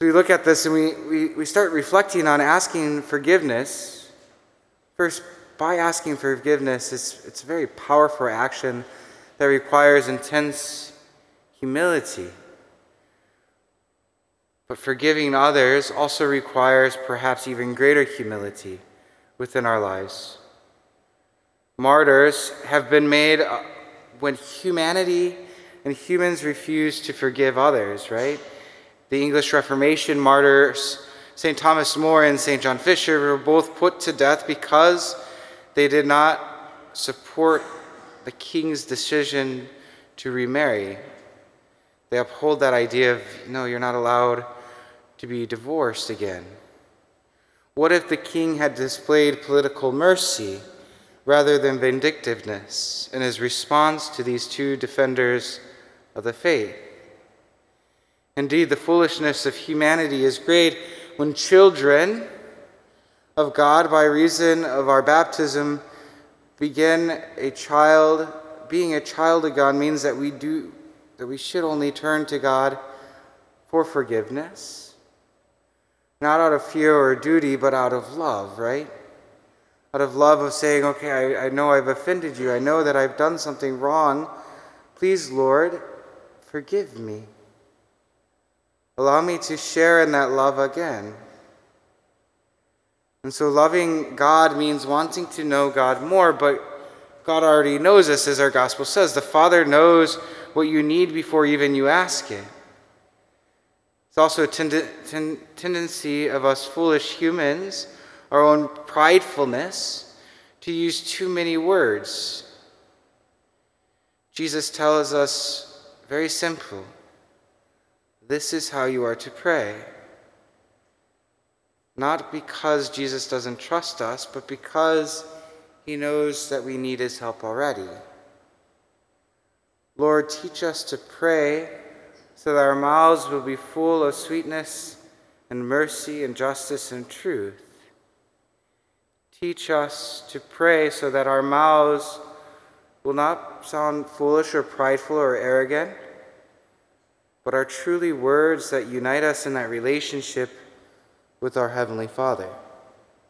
So we look at this and we, we, we start reflecting on asking forgiveness. First, by asking forgiveness, it's, it's a very powerful action that requires intense humility. But forgiving others also requires perhaps even greater humility within our lives. Martyrs have been made uh, when humanity and humans refuse to forgive others, right? The English Reformation martyrs, St. Thomas More and St. John Fisher, were both put to death because they did not support the king's decision to remarry. They uphold that idea of, no, you're not allowed to be divorced again? What if the king had displayed political mercy rather than vindictiveness in his response to these two defenders of the faith? Indeed, the foolishness of humanity is great when children of God, by reason of our baptism, begin a child. Being a child of God means that we do that we should only turn to God for forgiveness not out of fear or duty, but out of love, right? Out of love of saying, okay, I, I know I've offended you. I know that I've done something wrong. Please, Lord, forgive me. Allow me to share in that love again. And so, loving God means wanting to know God more, but God already knows us, as our gospel says. The Father knows what you need before even you ask it. It's also a tend- ten- tendency of us foolish humans, our own pridefulness, to use too many words. Jesus tells us very simple this is how you are to pray. Not because Jesus doesn't trust us, but because he knows that we need his help already. Lord, teach us to pray so that our mouths will be full of sweetness and mercy and justice and truth. Teach us to pray so that our mouths will not sound foolish or prideful or arrogant, but are truly words that unite us in that relationship with our Heavenly Father.